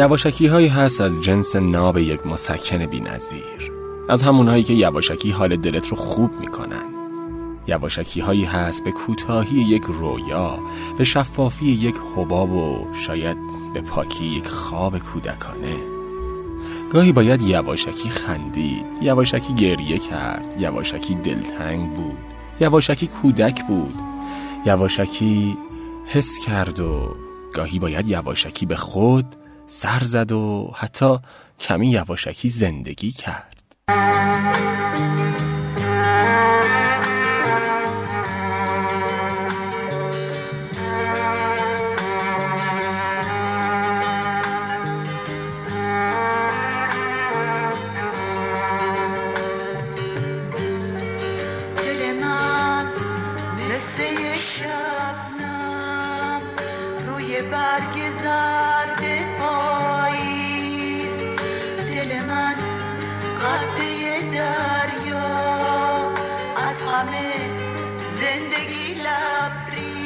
یواشکی هایی هست از جنس ناب یک مسکن بی نظیر. از همونهایی که یواشکی حال دلت رو خوب می‌کنن. یواشکی هایی هست به کوتاهی یک رویا به شفافی یک حباب و شاید به پاکی یک خواب کودکانه. گاهی باید یواشکی خندید. یواشکی گریه کرد. یواشکی دلتنگ بود. یواشکی کودک بود. یواشکی حس کرد و گاهی باید یواشکی به خود سر زد و حتی کمی یواشکی زندگی کرد. pris la prise.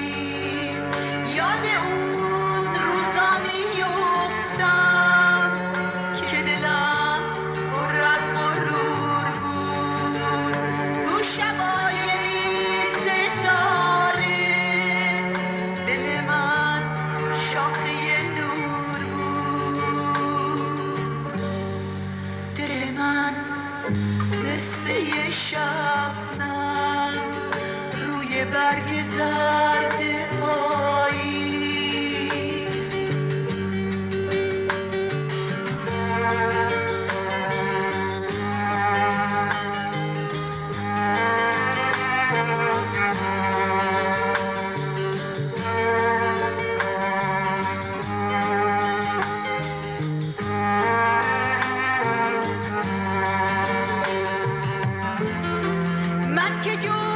برگ زرد من که جز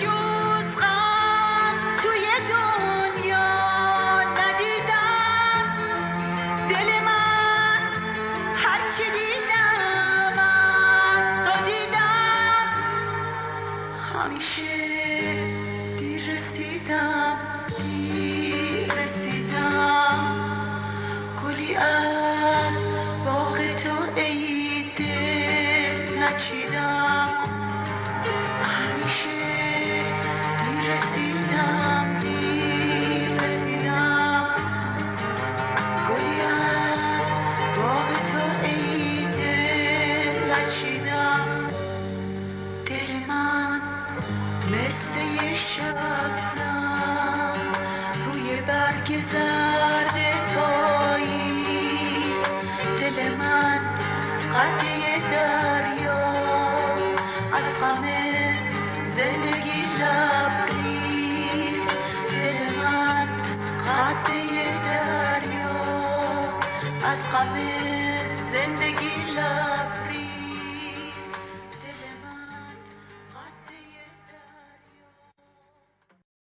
من زندگی لبری